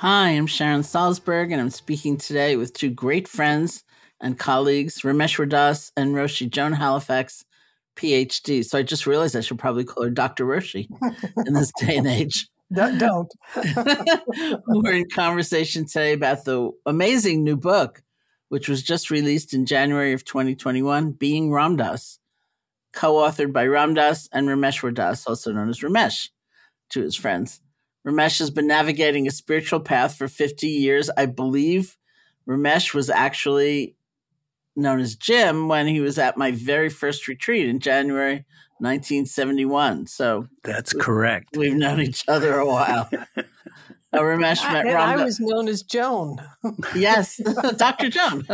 Hi, I'm Sharon Salzberg, and I'm speaking today with two great friends and colleagues, Rameshwar Das and Roshi Joan Halifax, PhD. So I just realized I should probably call her Dr. Roshi in this day and age. Don't. We're in conversation today about the amazing new book, which was just released in January of 2021, Being Ram Dass, co authored by Ram Dass and Rameshwar Das, also known as Ramesh to his friends. Ramesh has been navigating a spiritual path for 50 years. I believe Ramesh was actually known as Jim when he was at my very first retreat in January 1971. So that's correct. We've known each other a while. Uh, Ramesh met and I was known as Joan. yes, Dr. Joan.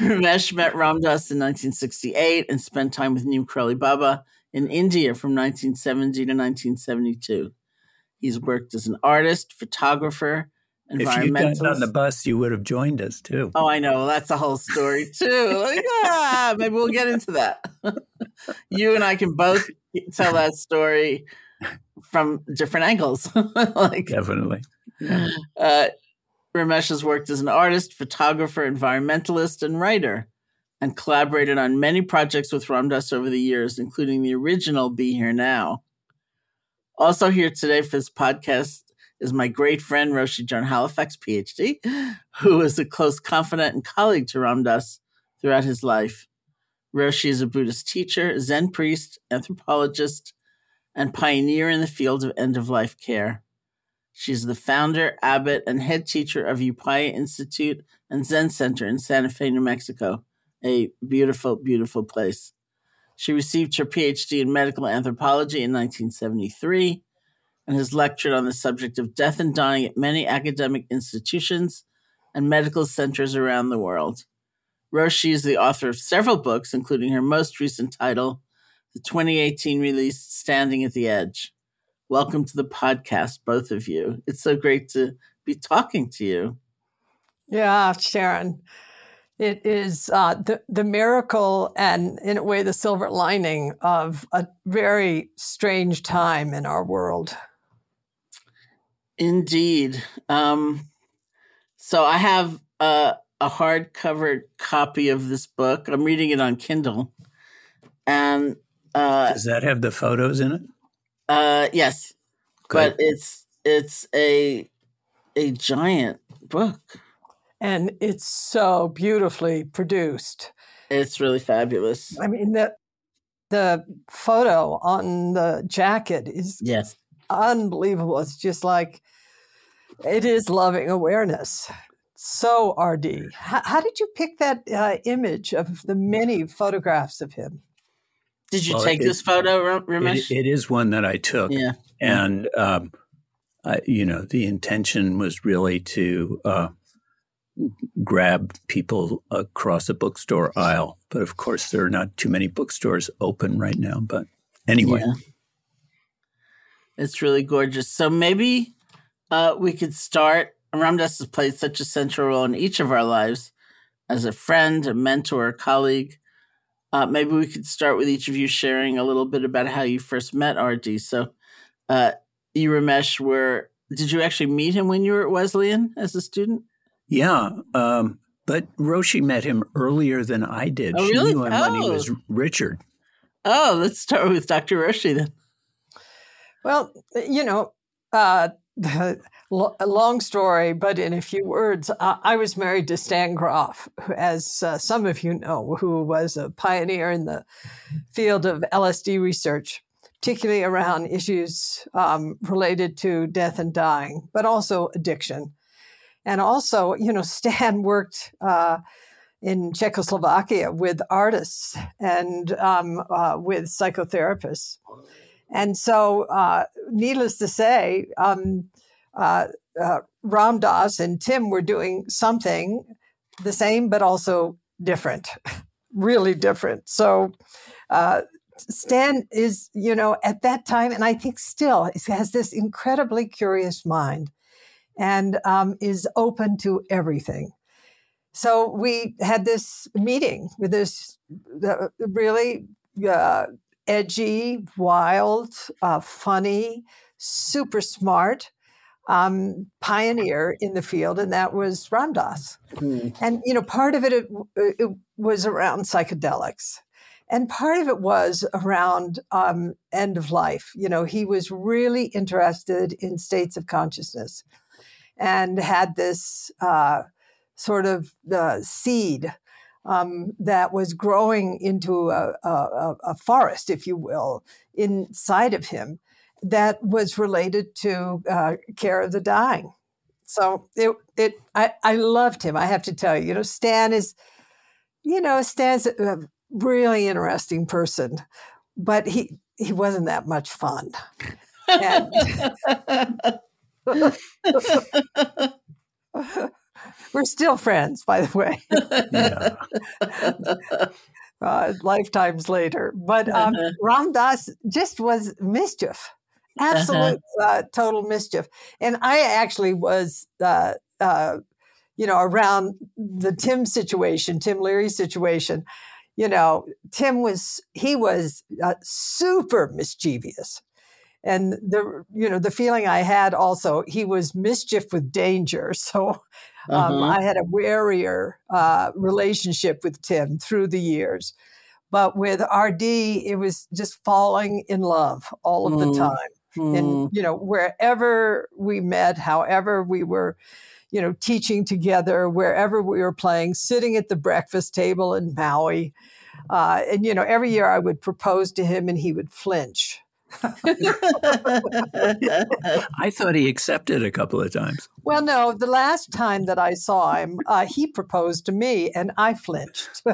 Ramesh met Ram Dass in 1968 and spent time with Neem Karoli Baba in India from 1970 to 1972. He's worked as an artist, photographer, environmentalist. if you'd on the bus, you would have joined us too. Oh, I know. That's a whole story too. Like, ah, maybe we'll get into that. you and I can both tell that story from different angles. like, Definitely. Uh, Ramesh has worked as an artist, photographer, environmentalist, and writer and collaborated on many projects with Ram Dass over the years, including the original Be Here Now. Also, here today for this podcast is my great friend Roshi Joan Halifax, PhD, who is a close confidant and colleague to Ram Dass throughout his life. Roshi is a Buddhist teacher, Zen priest, anthropologist, and pioneer in the field of end of life care. She's the founder, abbot, and head teacher of Upaya Institute and Zen Center in Santa Fe, New Mexico, a beautiful, beautiful place. She received her PhD in medical anthropology in 1973 and has lectured on the subject of death and dying at many academic institutions and medical centers around the world. Roshi is the author of several books, including her most recent title, the 2018 release Standing at the Edge. Welcome to the podcast, both of you. It's so great to be talking to you. Yeah, Sharon. It is uh, the, the miracle and, in a way, the silver lining of a very strange time in our world. Indeed. Um, so I have a, a hardcover copy of this book. I'm reading it on Kindle. And uh, does that have the photos in it? Uh, yes, Good. but it's it's a a giant book, and it's so beautifully produced. It's really fabulous. I mean the the photo on the jacket is yes unbelievable. It's just like it is loving awareness. So RD, how, how did you pick that uh, image of the many photographs of him? Did you well, take it, this photo, Ramesh? It, it is one that I took. Yeah. And, um, I, you know, the intention was really to uh, grab people across a bookstore aisle. But of course, there are not too many bookstores open right now. But anyway. Yeah. It's really gorgeous. So maybe uh, we could start. Ram Dass has played such a central role in each of our lives as a friend, a mentor, a colleague. Uh, maybe we could start with each of you sharing a little bit about how you first met RD. So, uh, you, Ramesh, were did you actually meet him when you were at Wesleyan as a student? Yeah, um, but Roshi met him earlier than I did. Oh, really? She knew him oh. when he was oh. Richard. Oh, let's start with Dr. Roshi then. Well, you know, uh, a long story, but in a few words, uh, I was married to Stan Grof, as uh, some of you know, who was a pioneer in the field of LSD research, particularly around issues um, related to death and dying, but also addiction. And also, you know, Stan worked uh, in Czechoslovakia with artists and um, uh, with psychotherapists. And so, uh, needless to say, um, uh, uh, Ram Dass and Tim were doing something the same, but also different, really different. So uh, Stan is, you know, at that time, and I think still has this incredibly curious mind and um, is open to everything. So we had this meeting with this uh, really uh, edgy, wild, uh, funny, super smart um, pioneer in the field, and that was Ram Dass. Mm. And you know, part of it, it, it, was around psychedelics, and part of it was around um, end of life. You know, he was really interested in states of consciousness, and had this uh, sort of uh, seed. Um, that was growing into a, a, a forest, if you will, inside of him that was related to uh, care of the dying. So it it I, I loved him. I have to tell you, you know, Stan is, you know, Stan's a really interesting person, but he he wasn't that much fun. And, we're still friends, by the way. uh, lifetimes later, but um, uh-huh. Ram Dass just was mischief. Uh-huh. absolute uh-huh. uh, total mischief. And I actually was, uh, uh, you know, around the Tim situation, Tim Leary situation. You know, Tim was he was uh, super mischievous, and the you know the feeling I had also he was mischief with danger. So um, uh-huh. I had a warier uh, relationship with Tim through the years. But with RD, it was just falling in love all of mm. the time mm. and you know wherever we met however we were you know teaching together wherever we were playing sitting at the breakfast table in maui uh, and you know every year i would propose to him and he would flinch I thought he accepted a couple of times. Well, no, the last time that I saw him, uh, he proposed to me and I flinched.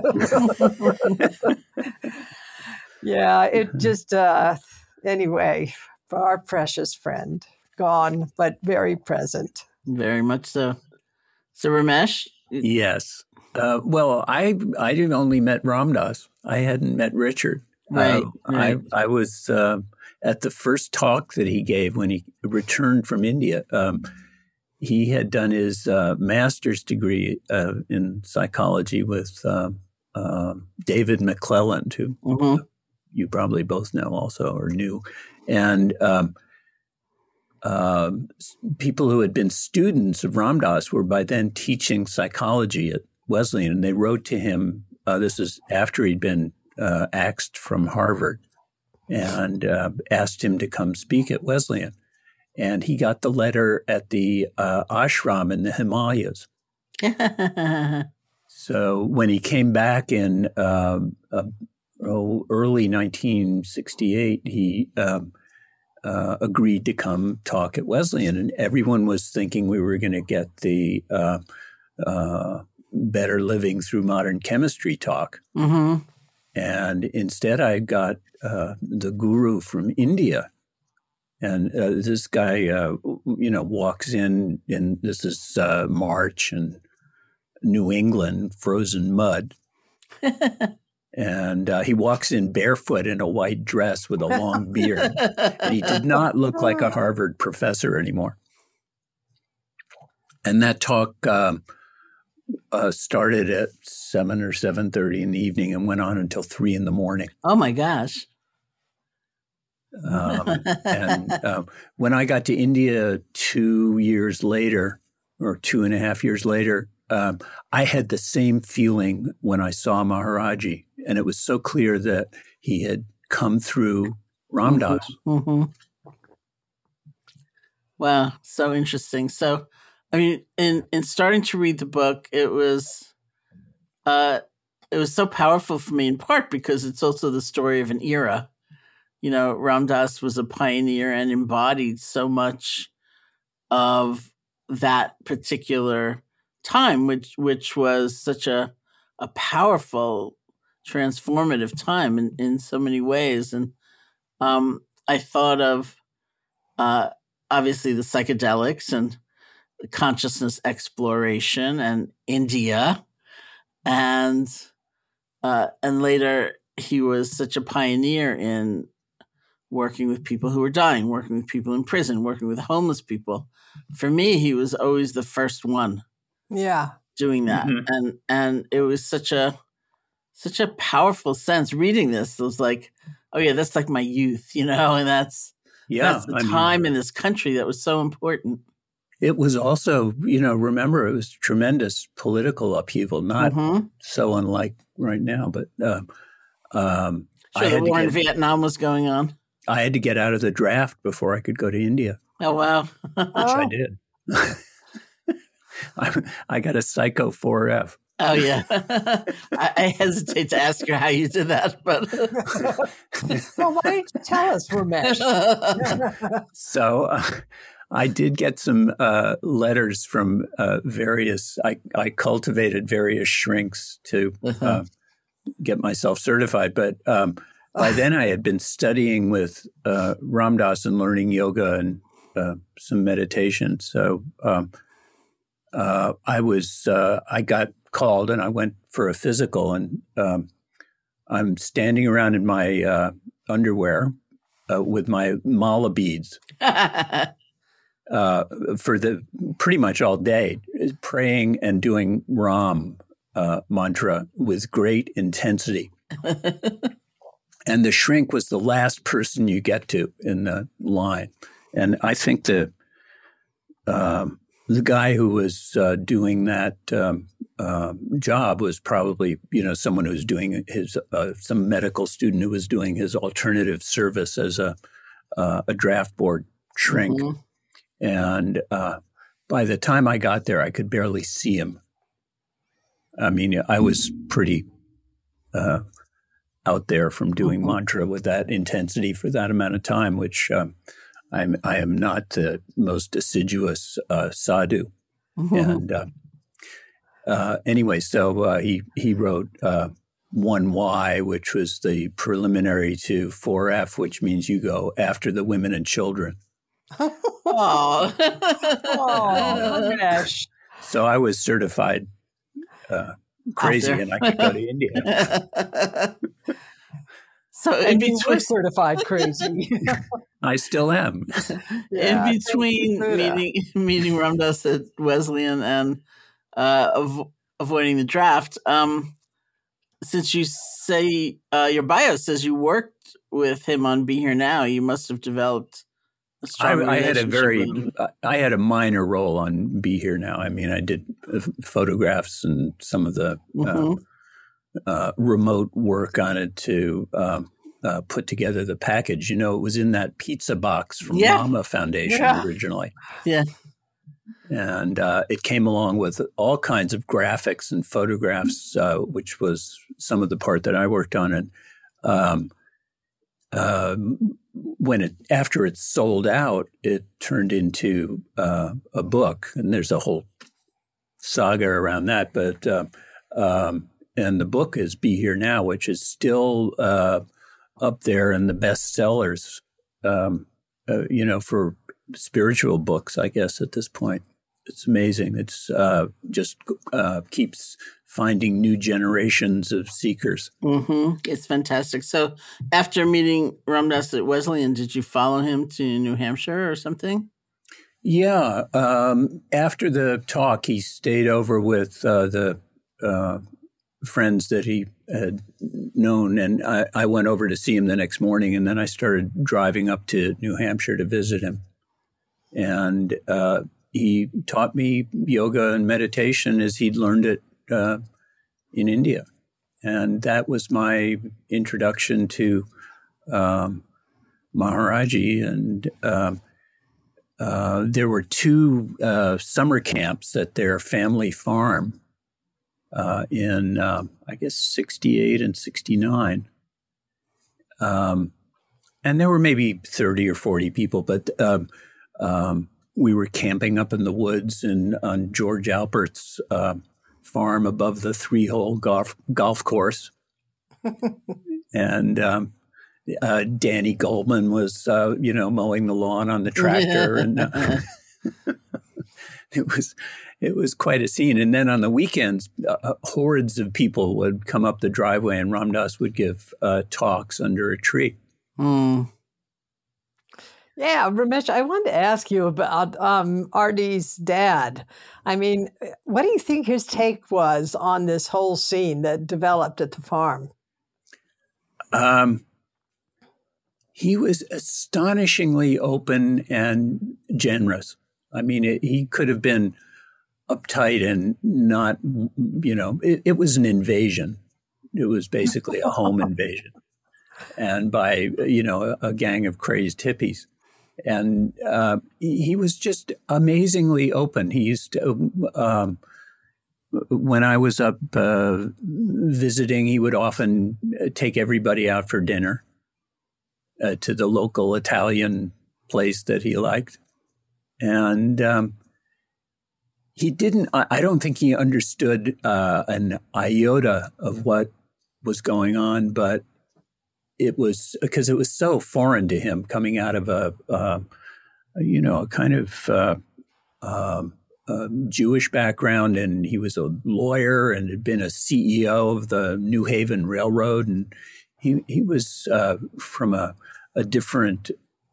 yeah, it just, uh, anyway, our precious friend, gone, but very present. Very much so. So, Ramesh? Yes. Uh, well, I I only met Ram Dass. I hadn't met Richard. Right. Uh, right. I I was uh, at the first talk that he gave when he returned from India. Um, he had done his uh, master's degree uh, in psychology with uh, David McClelland, who Mhm. you probably both know also or knew, and um, um, people who had been students of Ram Dass were by then teaching psychology at Wesleyan, and they wrote to him. Uh, this is after he'd been uh, axed from Harvard, and uh, asked him to come speak at Wesleyan. And he got the letter at the uh, ashram in the Himalayas. So when he came back in um, uh, oh, early 1968, he um, uh, agreed to come talk at Wesleyan, and everyone was thinking we were going to get the uh, uh, better living through modern chemistry talk, hmm and instead I got uh, the guru from India. And uh, this guy, uh, you know, walks in, and this is uh, March and New England, frozen mud. and uh, he walks in barefoot in a white dress with a long beard. and he did not look like a Harvard professor anymore. And that talk um, uh, started at seven or seven thirty in the evening and went on until three in the morning. Oh my gosh. Um, and um, when I got to India two years later, or two and a half years later, um, I had the same feeling when I saw Maharaji, and it was so clear that he had come through Ram Dass. hmm Wow, so interesting. So, I mean, in in starting to read the book, it was, uh, it was so powerful for me in part because it's also the story of an era. You know, Ram Dass was a pioneer and embodied so much of that particular time, which which was such a a powerful, transformative time in in so many ways. And um, I thought of. Uh, obviously the psychedelics and consciousness exploration and India and uh, and later he was such a pioneer in working with people who were dying, working with people in prison, working with homeless people. For me, he was always the first one Yeah. doing that, Mhm. and and it was such a such a powerful sense reading this. It was like, oh yeah, that's like my youth, you know, and that's Yeah, that's the I mean, time in this country that was so important. It was also, you know, remember it was tremendous political upheaval, not Mhm. so unlike right now, but um, um, I, Sure, the had to war in get, Vietnam was going on. I had to get out of the draft before I could go to India, Oh wow! which I did. I, I got a Psycho 4F. oh yeah. I, I hesitate to ask her how you did that, but Well, why don't you tell us, Ramesh? So uh, I did get some uh, letters from uh, various, I, I cultivated various shrinks to uh, get myself certified. But um, by then I had been studying with uh, Ram Dass and learning yoga and uh, some meditation. So um, uh, I was, uh, I got called and I went for a physical and um, I'm standing around in my uh, underwear uh, with my mala beads uh, for the pretty much all day, praying and doing Ram uh, mantra with great intensity. and the shrink was the last person you get to in the line. And I think the um, the guy who was uh, doing that um, uh, job was probably you know someone who was doing his uh, some medical student who was doing his alternative service as a uh, a draft board shrink. Mhm. And uh, by the time I got there, I could barely see him. I mean, I was pretty uh, out there from doing mm-hmm. mantra with that intensity for that amount of time, which um, I'm I am not the most assiduous uh, sadhu, mm-hmm. and uh, uh, anyway, so uh, he he wrote uh, one Y, which was the preliminary to four F, which means you go after the women and children. Oh, oh gosh! So I was certified uh, crazy, and I could go to India. So in between, were certified crazy. I still am. Yeah, in between meeting meeting Ram Dass at Wesleyan and uh, av- avoiding the draft, um, since you say uh, your bio says you worked with him on Be Here Now, you must have developed. I, I had a very, I had a minor role on Be Here Now. I mean, I did uh, photographs and some of the uh, mm-hmm uh, remote work on it to um, uh, put together the package. You know, it was in that pizza box from yeah. Lama Foundation yeah. originally. Yeah. And uh, it came along with all kinds of graphics and photographs, uh, which was some of the part that I worked on. And um, um, when it after it sold out, it turned into uh, a book, and there's a whole saga around that. But uh, um, and the book is Be Here Now, which is still uh, up there in the bestsellers, um, uh, you know, for spiritual books, I guess, at this point. It's amazing. It's uh, just uh, keeps finding new generations of seekers. Mm-hmm. It's fantastic. So, after meeting Ram Dass at Wesleyan, did you follow him to New Hampshire or something? Yeah. Um, after the talk, he stayed over with uh, the uh, friends that he had known, and I, I, went over to see him the next morning, and then I started driving up to New Hampshire to visit him, and uh, he taught me yoga and meditation as he'd learned it uh, in India, and that was my introduction to um, Maharaji, and um, uh, there were two uh, summer camps at their family farm uh, in, um, I guess, 68 and 69. Um, and there were maybe 30 or 40 people, but um, um we were camping up in the woods and on George Alpert's uh, farm above the three hole golf, golf course. and um, uh, Danny Goleman was, uh, you know, mowing the lawn on the tractor. and uh, it was it was quite a scene. And then on the weekends, uh, uh, hordes of people would come up the driveway, and Ram Dass would give uh, talks under a tree. Mm. Yeah, Ramesh, I wanted to ask you about um, RD's dad. I mean, what do you think his take was on this whole scene that developed at the farm? Um, he was astonishingly open and generous. I mean, it, he could have been uptight and not, you know, it, it was an invasion. It was basically a home invasion, and by you know a, a gang of crazed hippies. And uh, he was just amazingly open. He used to, um, when I was up uh, visiting, he would often take everybody out for dinner uh, to the local Italian place that he liked. And um, he didn't, I don't think he understood uh, an iota of what was going on, but it was because it was so foreign to him coming out of a, uh, you know, a kind of uh, um, Jewish background. And he was a lawyer and had been a CEO of the New Haven Railroad. And he, he was uh, from a, a different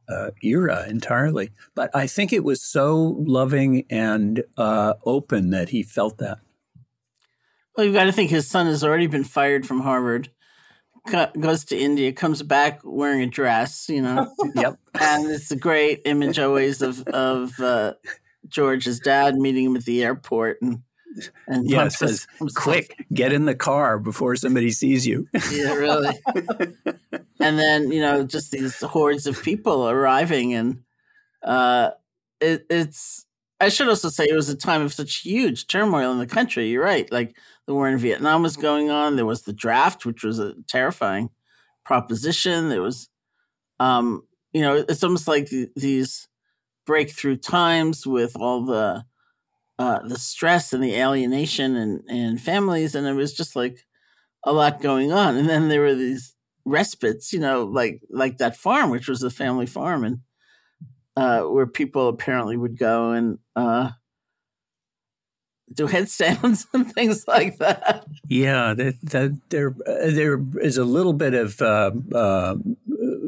uh, era entirely. But I think it was so loving and uh, open that he felt that. Well, you've got to think his son has already been fired from Harvard, goes to India, comes back wearing a dress, you know. yep. And it's a great image always of of uh, George's dad meeting him at the airport and. And yeah, says, quick, get in the car before somebody sees you. yeah, really. and then you know just these hordes of people arriving and uh it, it's i should also say it was a time of such huge turmoil in the country you're right like the war in vietnam was going on there was the draft which was a terrifying proposition. There was, um, you know, it's almost like th- these breakthrough times with all the uh, the stress and the alienation and, and families, and it was just like a lot going on. And then there were these respites, you know, like like that farm, which was a family farm, and uh, where people apparently would go and uh, do headstands and things like that. Yeah, that, that there uh, there is a little bit of uh, uh,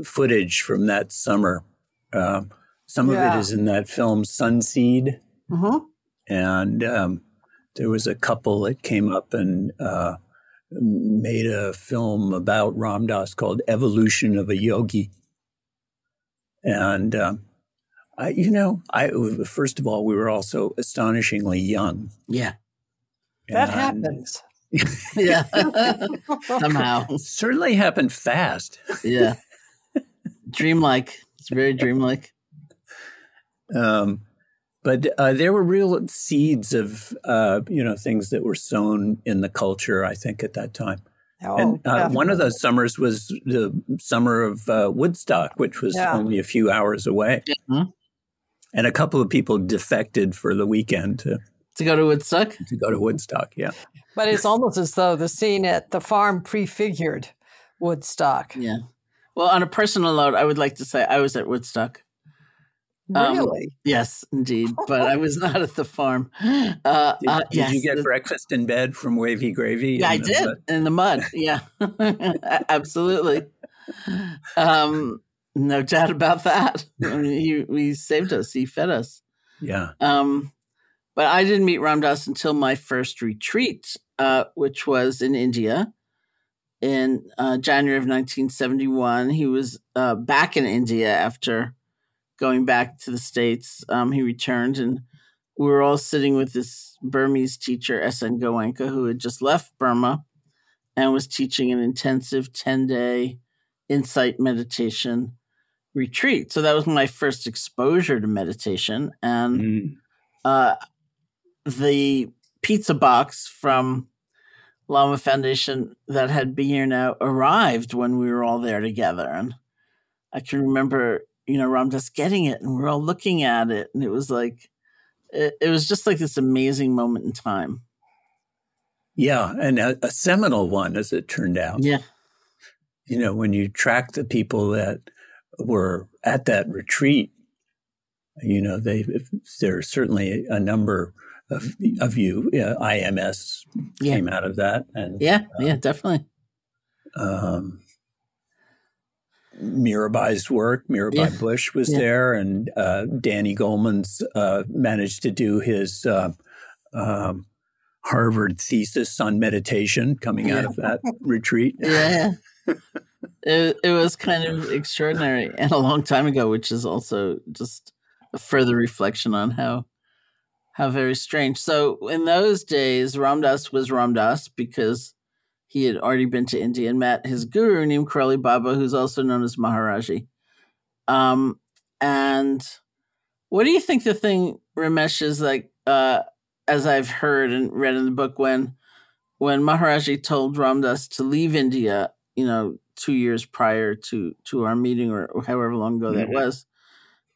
footage from that summer. Uh, some yeah. of it is in that film Sunseed, mm-hmm. and um, there was a couple that came up and uh, made a film about Ram Dass called "Evolution of a Yogi," and um, I, you know, I first of all, we were also astonishingly young. Yeah, that happens. yeah, somehow certainly happened fast. yeah, dreamlike. It's very dreamlike. Um, but uh, there were real seeds of uh, you know things that were sown in the culture. I think at that time. Oh, and uh, one of those summers was the summer of uh, Woodstock, which was yeah. only a few hours away. Mm-hmm and a couple of people defected for the weekend to to go to Woodstock. To go to Woodstock, yeah. But it's almost as though the scene at the farm prefigured Woodstock. Yeah. Well, on a personal note, I would like to say I was at Woodstock. Um, really? Um, yes, indeed. But I was not at the farm. Uh, did, uh, did yes, you get the, breakfast in bed from Wavy Gravy? Yeah, I did mud? in the mud. Yeah, absolutely. Um, no doubt about that. I mean, he, he saved us. He fed us. Yeah. Um, but I didn't meet Ram Dass until my first retreat, uh, which was in India in uh, January of 1971. He was uh, back in India after going back to the States. Um, he returned, and we were all sitting with this Burmese teacher, S.N. Goenka, who had just left Burma and was teaching an intensive 10 day insight meditation retreat. So that was my first exposure to meditation. And mm. uh, the pizza box from Lama Foundation that had been here now arrived when we were all there together. And I can remember, you know, Ram Dass getting it and we are all looking at it. And it was like, it, it was just like this amazing moment in time. Yeah. And a, a seminal one, as it turned out. Yeah. You know, when you track the people that were at that retreat, you know, they there's certainly a number of of you. Yeah, IMS yeah. came out of that, and yeah, uh, yeah, definitely. Um, Mirabai's work, Mirabai yeah. Bush was yeah. there, and uh, Danny Goleman's uh, managed to do his uh, um, Harvard thesis on meditation coming out of that retreat. Yeah. it, it was kind of extraordinary and a long time ago, which is also just a further reflection on how how very strange. So in those days, Ram Dass was Ram Dass because he had already been to India and met his guru Neem Karoli Baba, who's also known as Maharaji. Um, and what do you think the thing, Ramesh, is like? Uh, as I've heard and read in the book, when when Maharaji told Ram Dass to leave India, you know, two years prior to to our meeting or, or however long ago that was.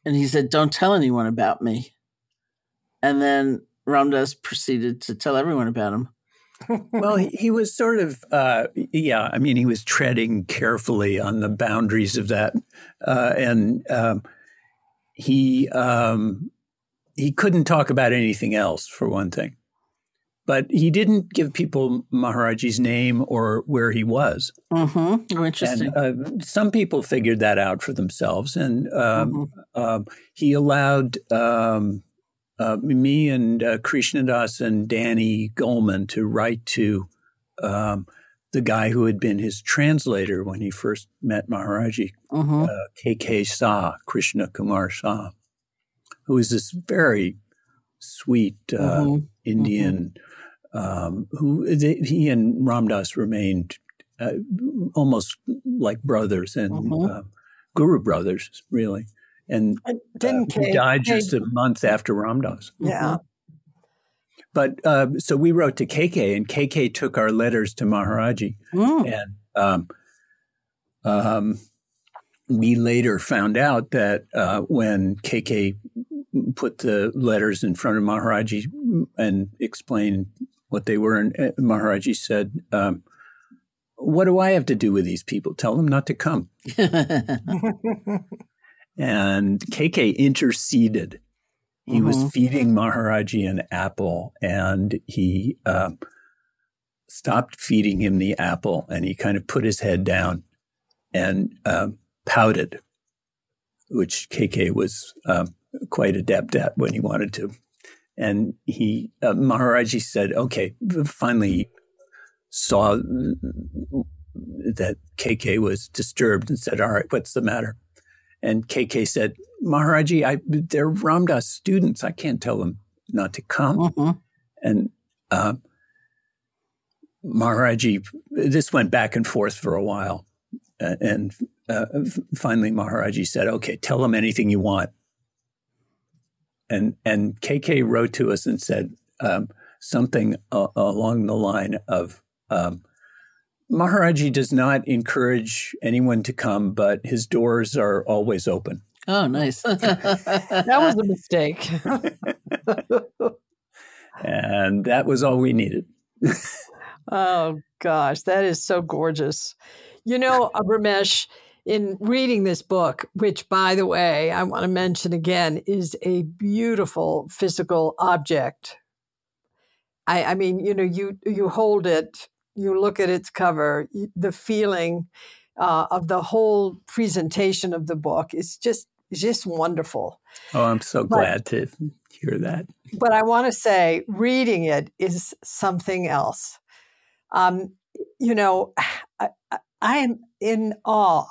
And he said, Don't tell anyone about me. And then Ram Dass proceeded to tell everyone about him. well, he, he, was sort of, uh, yeah, I mean, he was treading carefully on the boundaries of that. Uh, and um, he, um, he couldn't talk about anything else, for one thing. But he didn't give people Maharaji's name or where he was. Mm-hmm. Oh, interesting. And, uh, some people figured that out for themselves, and um, mm-hmm. uh, he allowed um, uh, me and uh, Krishna Das and Danny Goleman to write to um, the guy who had been his translator when he first met Maharaji, mm-hmm. KK uh, Sah, Krishna Kumar Sah, who was this very sweet uh, mm-hmm. Indian. Um, who they, he and Ram Dass remained uh, almost like brothers and mm-hmm. uh, Guru brothers, really. And didn't uh, he died just a month after Ram Dass. Yeah. Mm-hmm. But uh, so we wrote to KK, and KK took our letters to Maharaji, mm. and um, um, we later found out that uh, when KK put the letters in front of Maharaji and explained what they were, and Maharaji said, um, "What do I have to do with these people? Tell them not to come." and KK interceded. He mm-hmm. was feeding Maharaji an apple, and he uh, stopped feeding him the apple, and he kind of put his head down and uh, pouted, which KK was uh, quite adept at when he wanted to. And he, uh, Maharaji said, okay, finally saw that KK was disturbed and said, all right, what's the matter? And KK said, Maharaji, I, they're Ram Dass students. I can't tell them not to come. Mm-hmm. And uh, Maharaji, this went back and forth for a while. Uh, and uh, finally, Maharaji said, okay, tell them anything you want. And, and KK wrote to us and said um, something uh, along the line of, um, Maharaji does not encourage anyone to come, but his doors are always open. Oh, nice. that was a mistake. and that was all we needed. oh, gosh, that is so gorgeous. You know, uh, Ramesh, in reading this book, which, by the way, I want to mention again, is a beautiful physical object. I, I mean, you know, you you hold it you look at its cover, the feeling uh, of the whole presentation of the book is just just wonderful. Oh, I'm so but, glad to hear that. But I want to say, reading it is something else. Um, you know, I, I, am in awe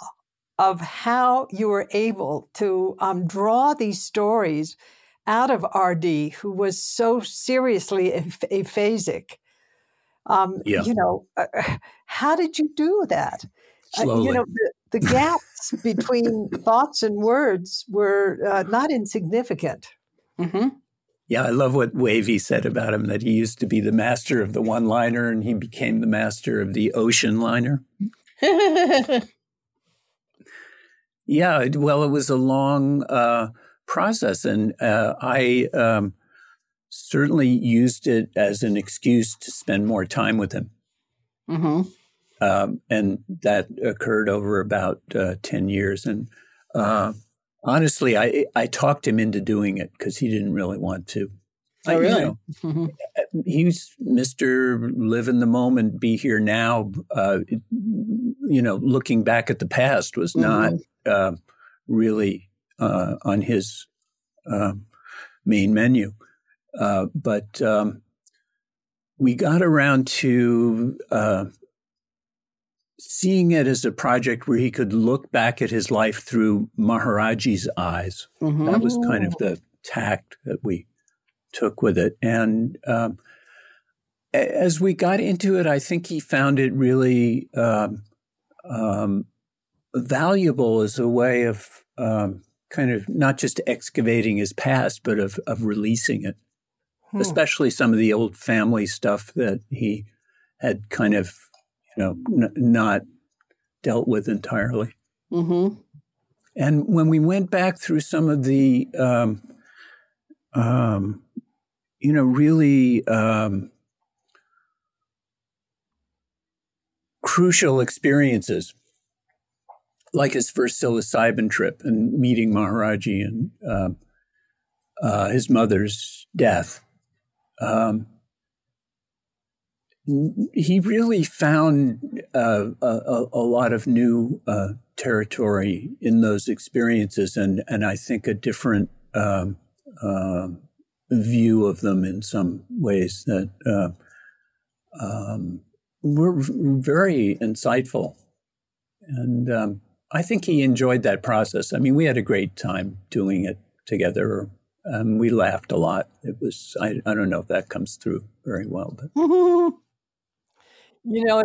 of how you were able to um, draw these stories out of RD, who was so seriously aphasic um, yeah. You know, uh, how did you do that? Uh, you know, the, the gaps between thoughts and words were uh, not insignificant. Mm-hmm. Yeah, I love what Wavy said about him that he used to be the master of the one liner and he became the master of the ocean liner. yeah, well, it was a long uh, process. And uh, I, um, certainly used it as an excuse to spend more time with him. Mm-hmm. Um, and that occurred over about uh, 10 years. And uh, honestly, I, I talked him into doing it because he didn't really want to. Oh, really? You know, mm-hmm. He's Mr. Live in the moment, be here now. Uh, you know, looking back at the past was not mm-hmm. Uh, really uh, on his um, main menu. Uh, but um, we got around to uh, seeing it as a project where he could look back at his life through Maharaji's eyes. Mm-hmm. That was kind of the tact that we took with it. And um, as we got into it, I think he found it really um, um, valuable as a way of um, kind of not just excavating his past, but of, of releasing it hmm. especially some of the old family stuff that he had kind of, you know, n- not dealt with entirely. Mm-hmm. And when we went back through some of the, um, um, you know, really um, crucial experiences, like his first psilocybin trip and meeting Maharaji and um, uh, his mother's death, um, he really found uh, a, a, lot of new uh, territory in those experiences, and and I think a different um, uh, view of them in some ways that uh, um, were very insightful, and um, I think he enjoyed that process. I mean, we had a great time doing it together um, we laughed a lot. It was I, I don't know if that comes through very well, but you know,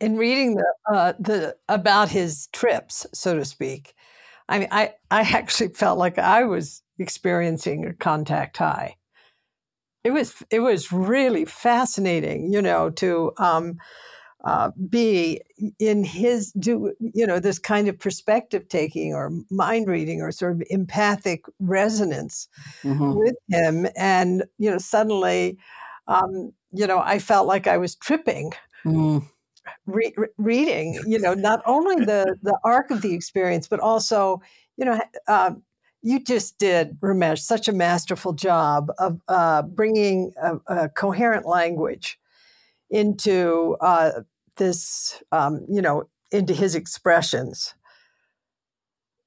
in reading the uh, the about his trips, so to speak, I mean, I I actually felt like I was experiencing a contact high. It was it was really fascinating, you know, to um, uh, be in his do you know this kind of perspective taking or mind reading or sort of empathic resonance mm-hmm. with him and you know suddenly um, you know i felt like i was tripping mm. re- re- reading you know not only the the arc of the experience but also you know uh, you just did, Ramesh, such a masterful job of uh, bringing a, a, coherent language into uh, this, um, you know, into his expressions.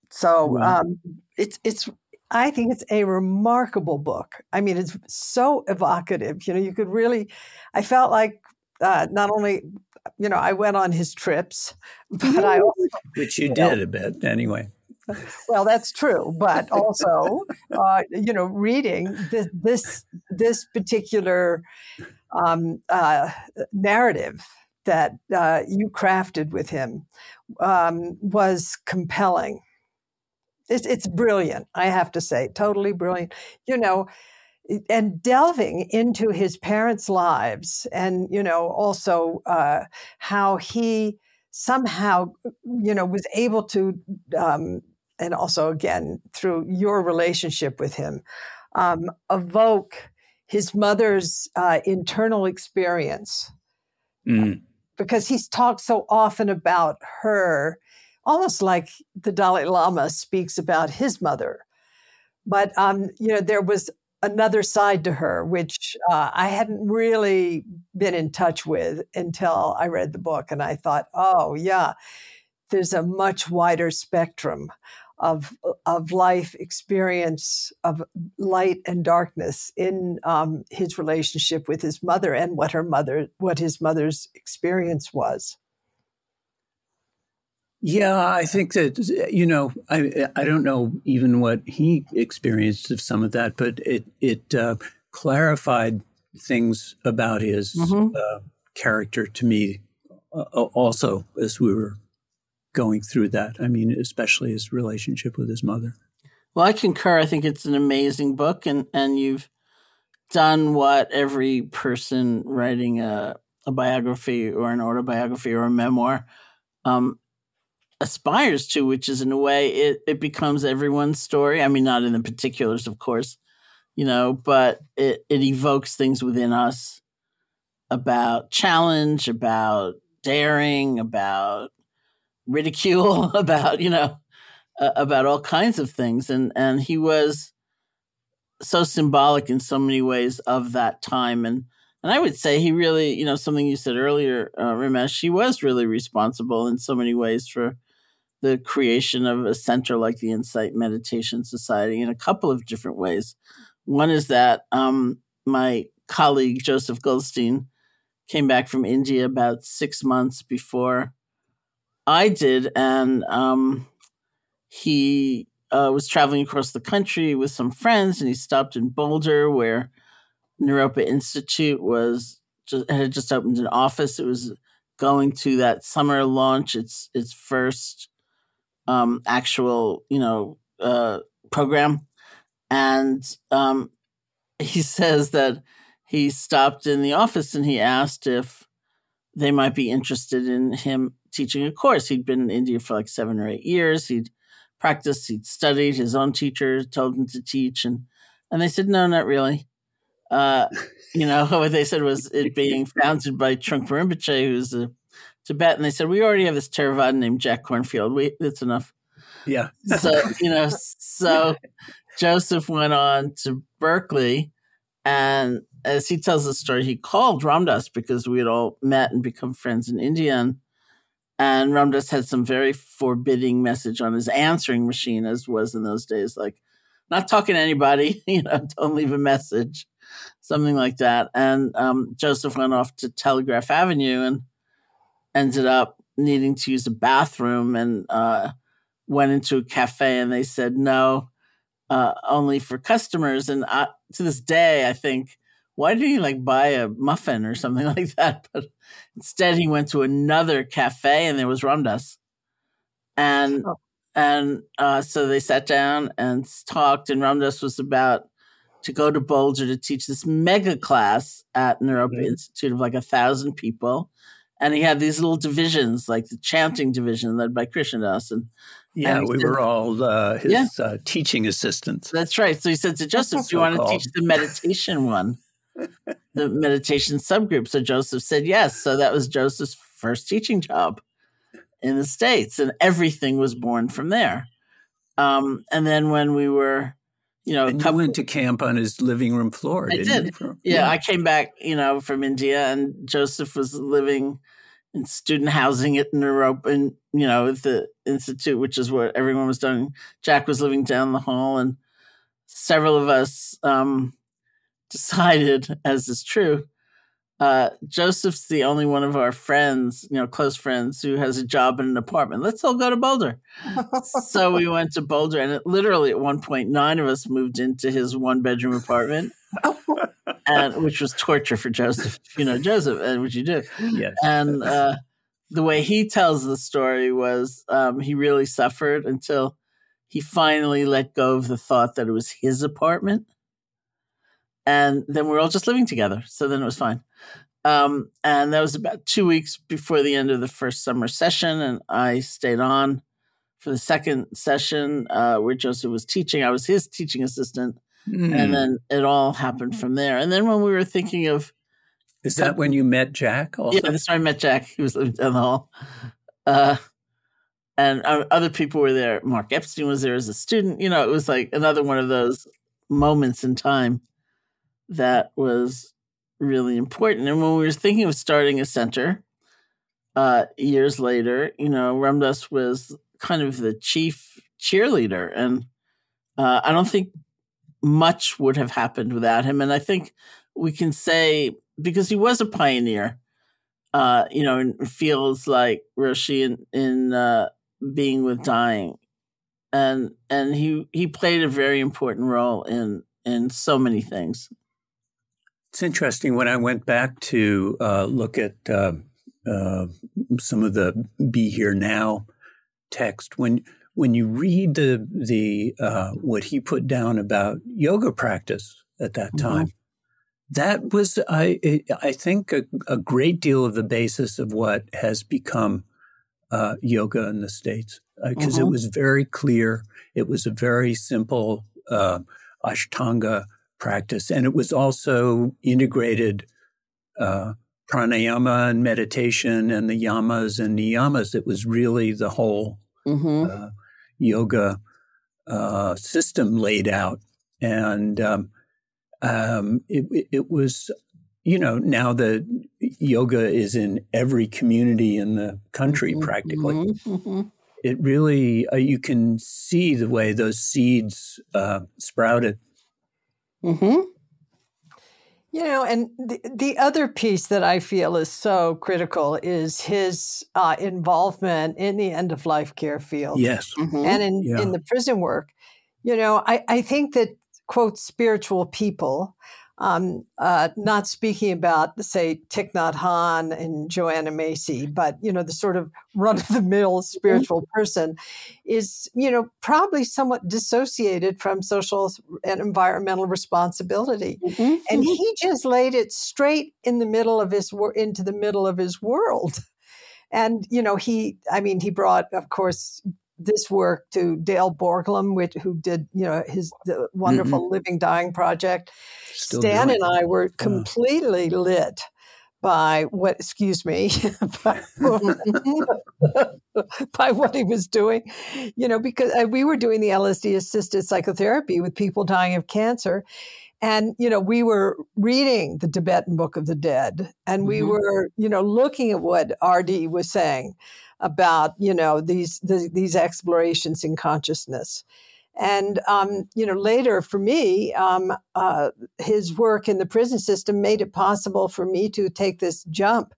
So um, it's it's. I think it's a remarkable book. I mean, it's so evocative. You know, you could really. I felt like uh, not only, you know, I went on his trips, but I also, which you, you did know, a bit anyway well, that's true, but also, uh, you know, reading this this, this particular um, uh, narrative that uh, you crafted with him um, was compelling. It's, it's brilliant, I have to say, totally brilliant. You know, and delving into his parents' lives, and you know, also uh, how he somehow, you know, was able to um, and also again through your relationship with him, um, evoke his mother's uh, internal experience. Mm. Because he's talked so often about her, almost like the Dalai Lama speaks about his mother. But um, you know, there was another side to her, which uh, I hadn't really been in touch with until I read the book, and I thought, oh yeah, there's a much wider spectrum of of life experience of light and darkness in um, his relationship with his mother and what her mother what his mother's experience was yeah i think that you know i i don't know even what he experienced of some of that but it it uh, clarified things about his mm-hmm. uh, character to me uh, also as we were going through that. I mean, especially his relationship with his mother. Well, I concur. I think it's an amazing book, and and you've done what every person writing a, a biography or an autobiography or a memoir um, aspires to, which is in a way it, it becomes everyone's story. I mean, not in the particulars, of course, you know, but it, it evokes things within us about challenge, about daring, about ridicule about you know uh, about all kinds of things. And and he was so symbolic in so many ways of that time. And and I would say he really you know something you said earlier uh, Ramesh he was really responsible in so many ways for the creation of a center like the Insight Meditation Society in a couple of different ways. One is that um, my colleague Joseph Goldstein came back from India about six months before I did, and um, he uh, was traveling across the country with some friends, and he stopped in Boulder, where Naropa Institute was just, had just opened an office. It was going to that summer launch its its first um, actual, you know, uh, program, and um, he says that he stopped in the office and he asked if they might be interested in him teaching a course. He'd been in India for like seven or eight years. He'd practiced, he'd studied. His own teacher told him to teach, and and they said, no, not really. Uh, you know, what they said was it being founded by Trungpa Rinpoche, who's a Tibetan. They said, we already have this Theravada named Jack Kornfield. We, that's enough. Yeah. so, you know, so Joseph went on to Berkeley and as he tells the story, he called Ram Dass because we had all met and become friends in India. And Ram Dass had some very forbidding message on his answering machine, as was in those days, like not talking to anybody, you know, don't leave a message, something like that. And um, Joseph went off to Telegraph Avenue and ended up needing to use a bathroom and uh, went into a cafe, and they said no, uh, only for customers. And I, to this day, I think why did he like buy a muffin or something like that? But instead, he went to another cafe and there was Ram Dass, And oh. and uh, so they sat down and talked. And Ram Dass was about to go to Boulder to teach this mega class at Naropa mm-hmm. Institute of like a thousand people. and he had these little divisions, like the chanting division led by Krishna Das. And yeah, and we said, were all uh, his Yeah. uh, teaching assistants. That's right. So he said to Joseph, "Do you want to teach the meditation one, the meditation subgroup?" So Joseph said yes. So that was Joseph's first teaching job in the states, and everything was born from there. Um, and then when we were, you know, And you went to camp on his living room floor, I did. Yeah, I came back, you know, from India, and Joseph was living in student housing at Naropa, and you know, at the institute, which is what everyone was doing. Jack was living down the hall, and several of us um, decided, as is true, uh, Joseph's the only one of our friends, you know, close friends, who has a job in an apartment. Let's all go to Boulder. so we went to Boulder, and it, literally at one point, nine of us moved into his one bedroom apartment, and which was torture for Joseph. You know, Joseph, and what you do. Yes. And uh, the way he tells the story was um, he really suffered until he finally let go of the thought that it was his apartment. And then we're all just living together. So then it was fine. Um, and that was about two weeks before the end of the first summer session. And I stayed on for the second session uh, where Joseph was teaching. I was his teaching assistant. Hmm. And then it all happened from there. And then when we were thinking of Is that when you met Jack? Also? yeah, that's where I met Jack. He was living down the hall. Uh, and uh, other people were there. Mark Epstein was there as a student. You know, it was like another one of those moments in time that was really important. And when we were thinking of starting a center uh, years later, you know, Ram Dass was kind of the chief cheerleader. And uh, I don't think much would have happened without him. And I think we can say, because he was a pioneer, uh, you know, in fields like Roshi in, in uh, being with dying, and and he he played a very important role in in so many things. It's interesting when I went back to uh, look at uh, uh, some of the "Be Here Now" text. When when you read the the uh, what he put down about yoga practice at that Mhm. time, that was I I think a, a great deal of the basis of what has become uh, yoga in the states because it Mhm. was very clear. It was a very simple uh, Ashtanga practice, and it was also integrated uh, pranayama and meditation and the yamas and niyamas. It was really the whole Mm-hmm. uh, yoga uh, system laid out, and um, um, it, it- was, you know, now the yoga is in every community in the country practically. Mm-hmm. It really, uh, you can see the way those seeds uh, sprouted. Mm-hmm. You know, and the, the other piece that I feel is so critical is his uh, involvement in the end of life care field Yes. Mm-hmm. and in, Yeah. in the prison work. You know, I, I think that, quote, spiritual people, um, uh, not speaking about, say, Thich Nhat Hanh and Joanna Macy, but, you know, the sort of run of the mill spiritual person is, you know, probably somewhat dissociated from social and environmental responsibility. Mm-hmm. and he just laid it straight in the middle of his wor- into the middle of his world. And you know he i mean he brought of course this work to dale borglum which who did you know his the wonderful living dying project. Still stan and i were completely lit by what excuse me by, by what he was doing you know because uh, we were doing the lsd assisted psychotherapy with people dying of cancer. And you know we were reading the tibetan book of the dead and we Mhm. were you know looking at what rd was saying about you know these the, these explorations in consciousness and um, you know later for me um, uh, his work in the prison system made it possible for me to take this jump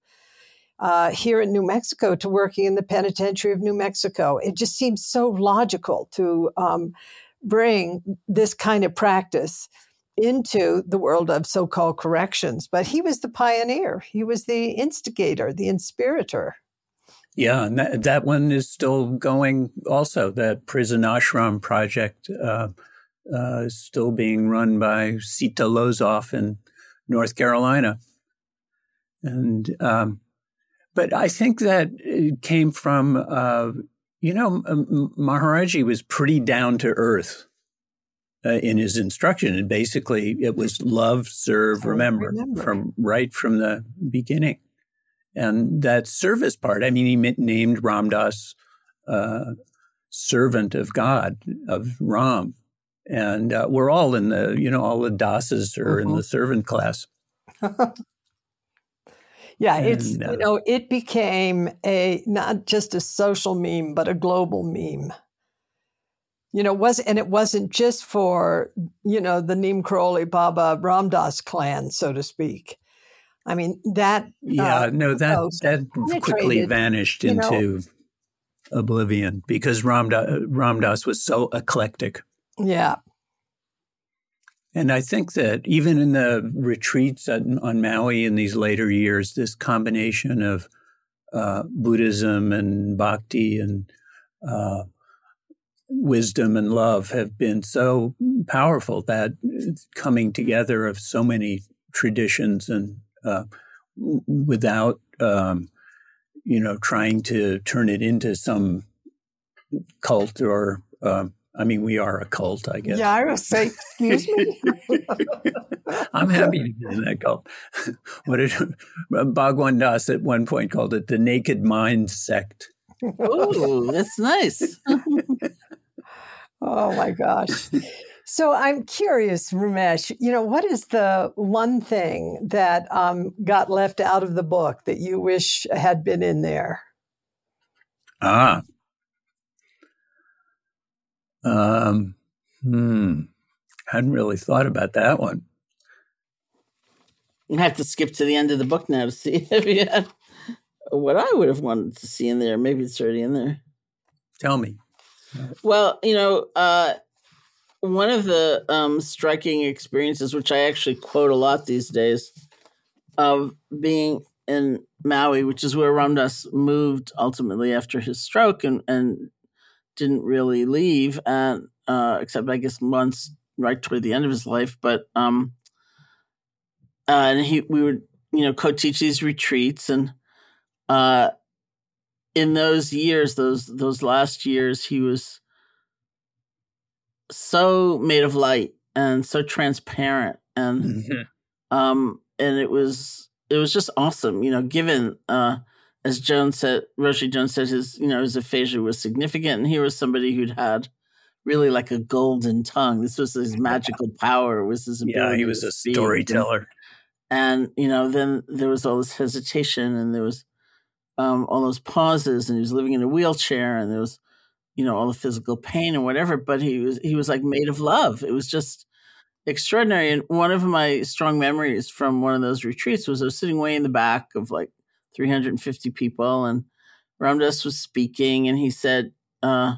uh, here in New Mexico to working in the penitentiary of New Mexico. It just seems so logical to um, bring this kind of practice into the world of so called corrections. But he was the pioneer, he was the instigator, the inspirator. Yeah, and that, that one is still going also. That prison ashram project uh, uh, is still being run by Sita Lozoff in North Carolina. And um, but I think that it came from, uh, you know, Maharaji was pretty down to earth uh, in his instruction. And basically, it was love, serve, remember, remember, from right from the beginning. And that service part, I mean, he named Ram Dass uh, servant of God, of Ram. And uh, we're all in the, you know, all the dasas are mm-hmm. in the servant class. yeah, and, it's, uh, you know, it became a, not just a social meme, but a global meme you know, was and it wasn't just for you know the Neem Karoli Baba Ram Dass clan, so to speak. I mean that. Yeah, uh, no, that that quickly vanished into know, oblivion because Ram, Ram Dass was so eclectic. Yeah. And I think that even in the retreats on, on Maui in these later years, this combination of uh, Buddhism and bhakti and uh, wisdom and love have been so powerful that coming together of so many traditions and uh, without um, you know trying to turn it into some cult or um, I mean, we are a cult, I guess. Yeah, I would say, excuse me. I'm happy to be in that cult. what did Bhagavan Das at one point called it the Naked Mind Sect. Oh, that's nice. Oh my gosh. So I'm curious, Ramesh, you know, what is the one thing that um, got left out of the book that you wish had been in there? Ah. Um, hmm. Hadn't really thought about that one. I have to skip to the end of the book now to see if you had what I would have wanted to see in there. Maybe it's already in there. Tell me. Well, you know, uh, one of the um, striking experiences, which I actually quote a lot these days, of being in Maui, which is where Ram Dass moved ultimately after his stroke and, and didn't really leave, and uh, except I guess months right toward the end of his life. But um, uh, and he we would you know co-teach these retreats and uh, in those years, those those last years, he was so made of light and so transparent, and mm-hmm. um, and it was it was just awesome, you know. Given uh, as Joan's said, Roshi Joan's said his you know his aphasia was significant, and he was somebody who'd had really like a golden tongue. This was his magical power. Was his ability? Yeah, he was a storyteller. And, and you know, then there was all this hesitation, and there was um, all those pauses, and he was living in a wheelchair, and there was, you know, all the physical pain and whatever. But he was he was like made of love. It was just extraordinary. And one of my strong memories from one of those retreats was I was sitting way in the back of like 350 people, and Ram Dass was speaking, and he said, uh,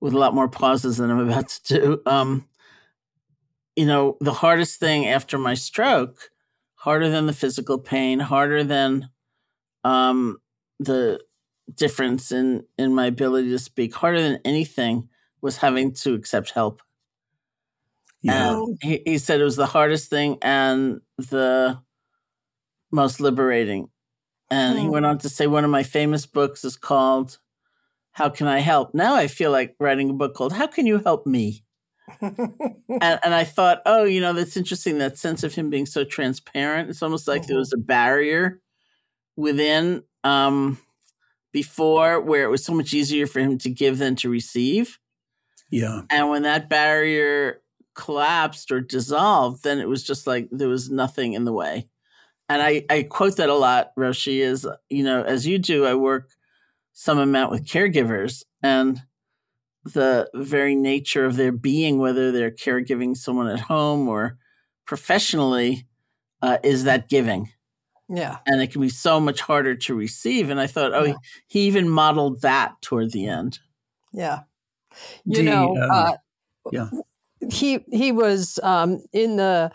with a lot more pauses than I'm about to do, um, you know, the hardest thing after my stroke, harder than the physical pain, harder than um, the difference in in my ability to speak harder than anything was having to accept help. Yeah. He, he said it was the hardest thing and the most liberating. And he hmm. went on to say one of my famous books is called How Can I Help? Now I feel like writing a book called How Can You Help Me? and, and, I thought, oh, you know, that's interesting. That sense of him being so transparent. It's almost like mm-hmm. there was a barrier within um, before where it was so much easier for him to give than to receive. Yeah. And when that barrier collapsed or dissolved, then it was just like there was nothing in the way. And I, I quote that a lot, Roshi, is, you know, as you do, I work some amount with caregivers and the very nature of their being, whether they're caregiving someone at home or professionally, uh, is that giving. Yeah. And it can be so much harder to receive. And I thought, oh, yeah. he, he, even modeled that toward the end. Yeah. You the, know, um, uh, yeah. He he was um, in the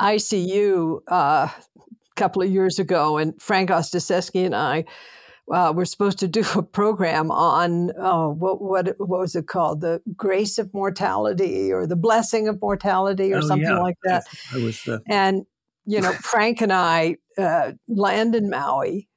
ICU uh, a couple of years ago, and Frank Ostaseski and I uh, were supposed to do a program on oh, what what what was it called? The grace of mortality or the blessing of mortality or oh, something yeah. like that. I was, uh... and you know, Frank and I uh, land in Maui,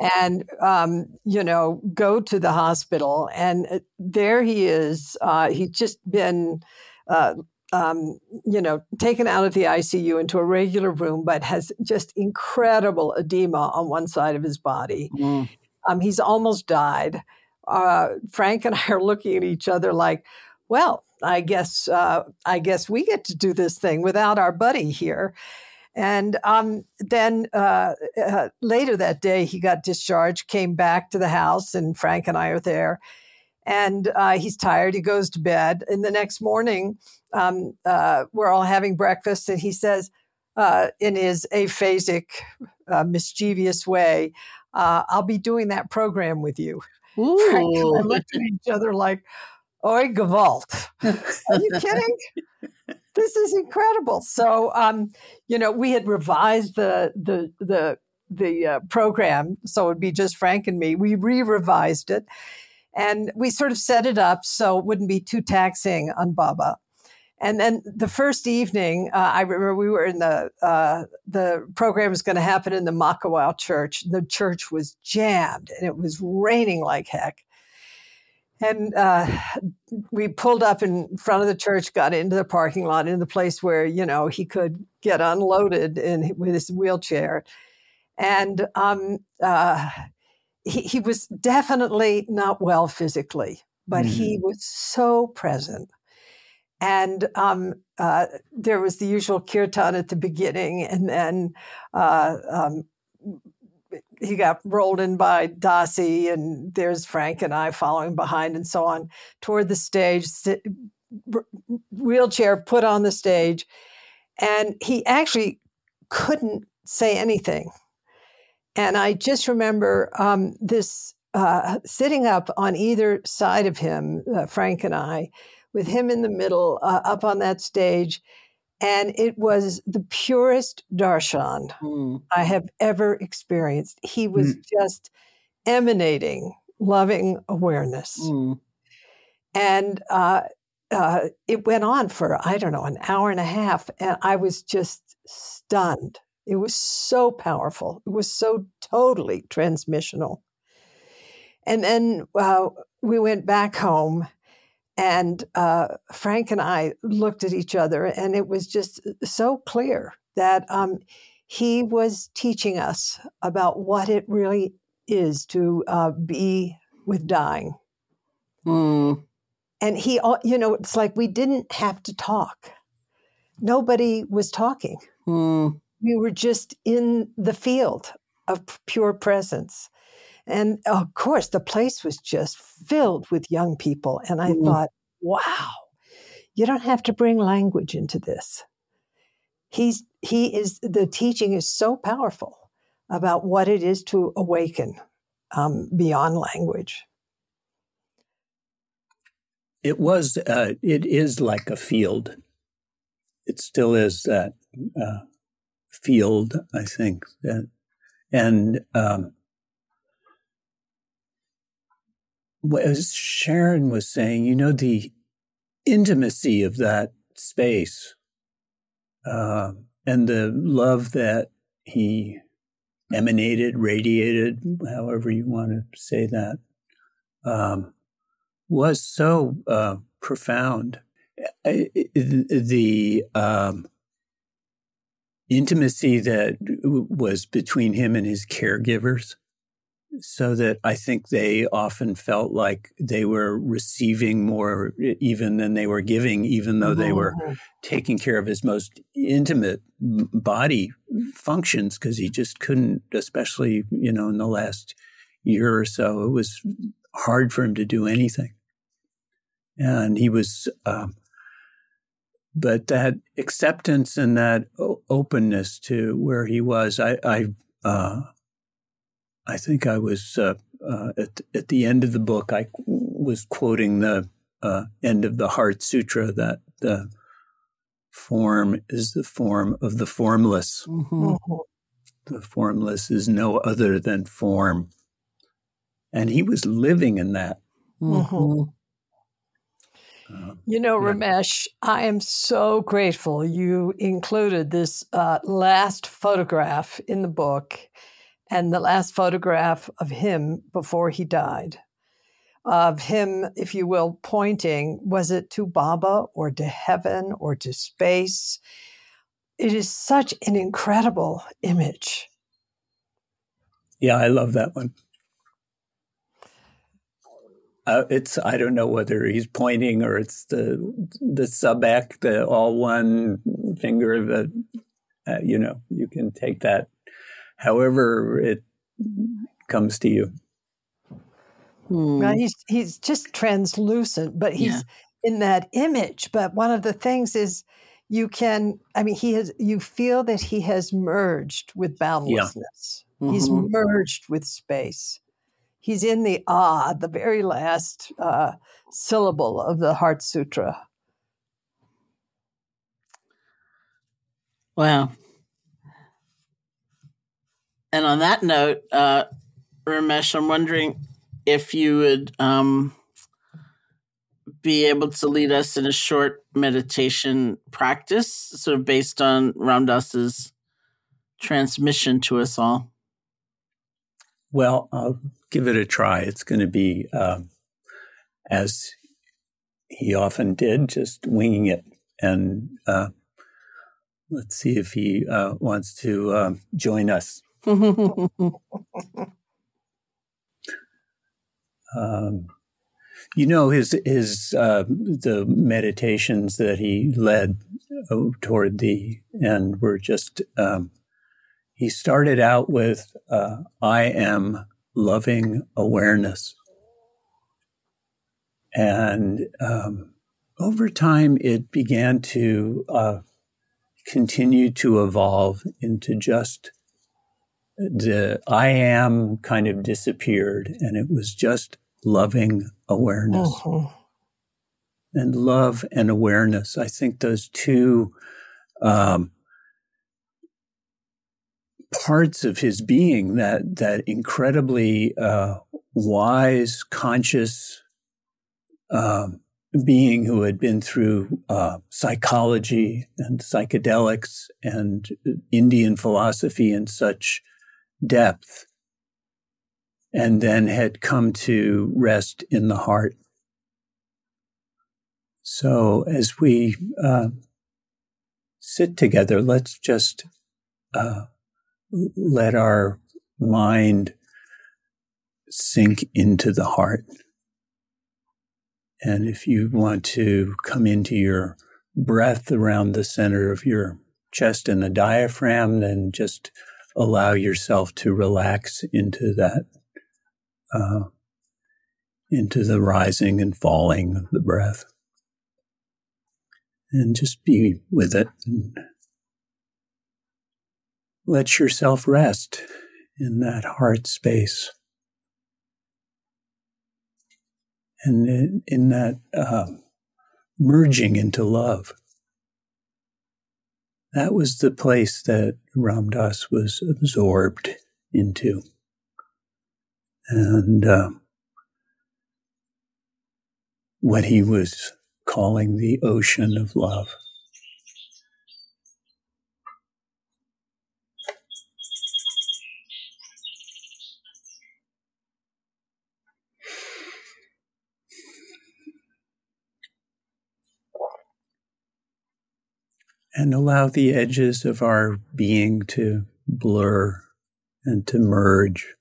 and um, you know go to the hospital. And uh, there he is uh, he's just been uh, um, you know taken out of the icu into a regular room but has just incredible edema on one side of his body. Mm. um, he's almost died. Uh, frank and i are looking at each other like well i guess uh, i guess we get to do this thing without our buddy here and um, then uh, uh, later that day, he got discharged, came back to the house, and Frank and I are there. And uh, he's tired. He goes to bed. And the next morning, um, uh, we're all having breakfast, and he says, uh, in his aphasic, uh, mischievous way, I'll be doing that program with you. Frank and I looked at each other like, Oi, Gewalt. Are you kidding? this is incredible. So, um, you know, we had revised the the the the uh, program, so it would be just Frank and me. We re-revised it, and we sort of set it up so it wouldn't be too taxing on Baba. And then the first evening, uh, I remember we were in the uh, the program was going to happen in the Makawao church. The church was jammed, and it was raining like heck. And uh, we pulled up in front of the church, got into the parking lot, in the place where you know he could get unloaded in with his wheelchair, and um, uh, he, he, was definitely not well physically, but mm-hmm. he was so present. And um, uh, there was the usual kirtan at the beginning, and then uh, um, he got rolled in by Dossie, and there's Frank and I following behind, and so on toward the stage. Wheelchair put on the stage, and he actually couldn't say anything. And I just remember um, this uh, sitting up on either side of him, uh, Frank and I, with him in the middle, uh, up on that stage, and it was the purest darshan mm. I have ever experienced. He was mm. just emanating loving awareness. Mm. And uh, uh, it went on for, I don't know, an hour and a half. And I was just stunned. It was so powerful. It was so totally transmissional. And then uh, we went back home and uh, Frank and I looked at each other, and it was just so clear that um, he was teaching us about what it really is to uh, be with dying. Mm. And he, you know, it's like we didn't have to talk. Nobody was talking. Mm. We were just in the field of pure presence. And of course, the place was just filled with young people. And I mm thought, wow, you don't have to bring language into this. He's, he is, the teaching is so powerful about what it is to awaken um, beyond language. It was, uh, it is like a field. It still is that uh, field, I think. That, and um, as Sharon was saying, you know, the intimacy of that space uh, and the love that he emanated, radiated, however you want to say that, um, was so uh, profound. The um, intimacy that was between him and his caregivers so that I think they often felt like they were receiving more even than they were giving, even though they were mm-hmm. taking care of his most intimate body functions because he just couldn't, especially, you know, in the last year or so, it was hard for him to do anything. And he was, um, but that acceptance and that openness to where he was, I, I, uh, I think I was uh, uh, at at the end of the book. I was quoting the uh, end of the Heart Sutra that the form is the form of the formless. Mm-hmm. The formless is no other than form, and he was living in that. Mm-hmm. Um, you know, yeah. Ramesh, I am so grateful you included this uh, last photograph in the book and the last photograph of him before he died, of him, if you will, pointing, was it to Baba or to heaven or to space? It is such an incredible image. Yeah, I love that one. Uh, it's I don't know whether he's pointing or it's the the subek, the all one finger. The uh, you know you can take that however it comes to you. Hmm. Well, he's he's just translucent, but he's yeah. in that image. But one of the things is you can I mean he has you feel that he has merged with boundlessness. Yeah. Mm-hmm. He's merged with space he's in the ah, the very last uh, syllable of the Heart Sutra. Wow. And on that note, uh, Ramesh, I'm wondering if you would um, be able to lead us in a short meditation practice, sort of based on Ram Dass's transmission to us all. Well, I'll give it a try. It's going to be, um, as he often did, just winging it. And uh, let's see if he uh, wants to uh, join us. Um, you know his his uh, the meditations that he led uh, toward the end were just um, he started out with uh, I am loving awareness. And um, over time, it began to uh, continue to evolve into just the I am kind of disappeared, and it was just loving awareness. Uh-huh. And love and awareness. I think those two um, parts of his being that that incredibly uh, wise, conscious um, being who had been through uh, psychology and psychedelics and Indian philosophy and such depth, and then had come to rest in the heart. So as we uh, sit together, let's just uh, let our mind sink into the heart. And if you want to come into your breath around the center of your chest and the diaphragm, then just allow yourself to relax into that, uh, into the rising and falling of the breath. And just be with it. And let yourself rest in that heart space. And in, in that uh, merging into love. That was the place that Ram Dass was absorbed into. And uh, what he was calling the ocean of love. And allow the edges of our being to blur and to merge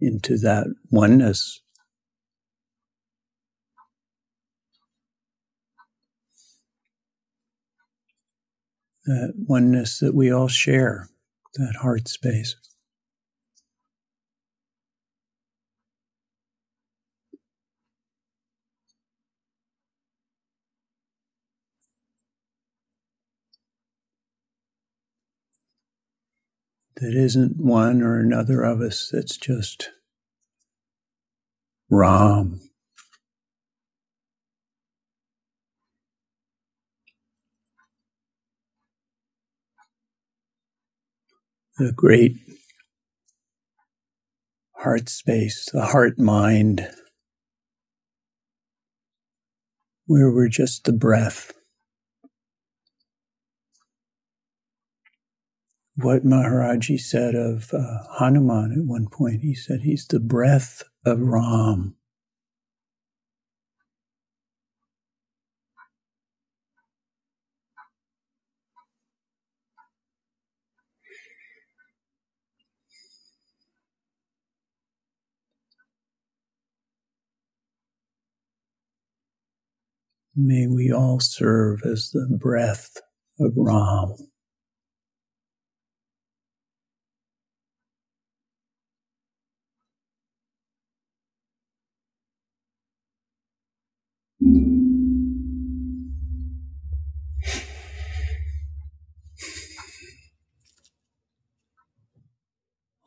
into that oneness. That oneness that we all share, that heart space. That isn't one or another of us, that's just Ram. The great heart space, the heart mind, where we're just the breath. What Maharaji said of uh, Hanuman at one point. He said he's the breath of Ram. May we all serve as the breath of Ram.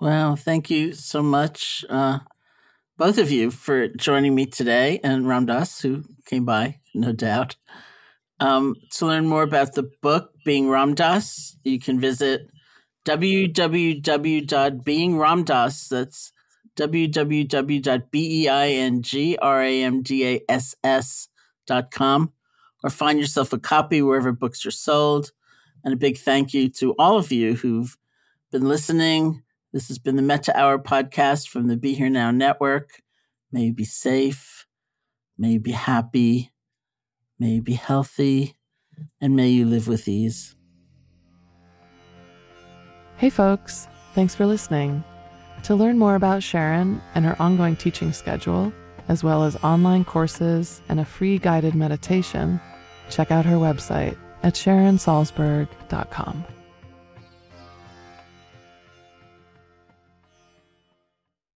Well, thank you so much, uh, both of you, for joining me today, and Ram Dass, who came by, no doubt. Um, to learn more about the book, Being Ram Dass, you can visit www.beingramdas, that's www.beingramdass.com, or find yourself a copy wherever books are sold. And a big thank you to all of you who've been listening. This has been the Metta Hour podcast from the Be Here Now Network. May you be safe. May you be happy. May you be healthy. And may you live with ease. Hey, folks. Thanks for listening. To learn more about Sharon and her ongoing teaching schedule, as well as online courses and a free guided meditation, check out her website at sharonsalzberg.com.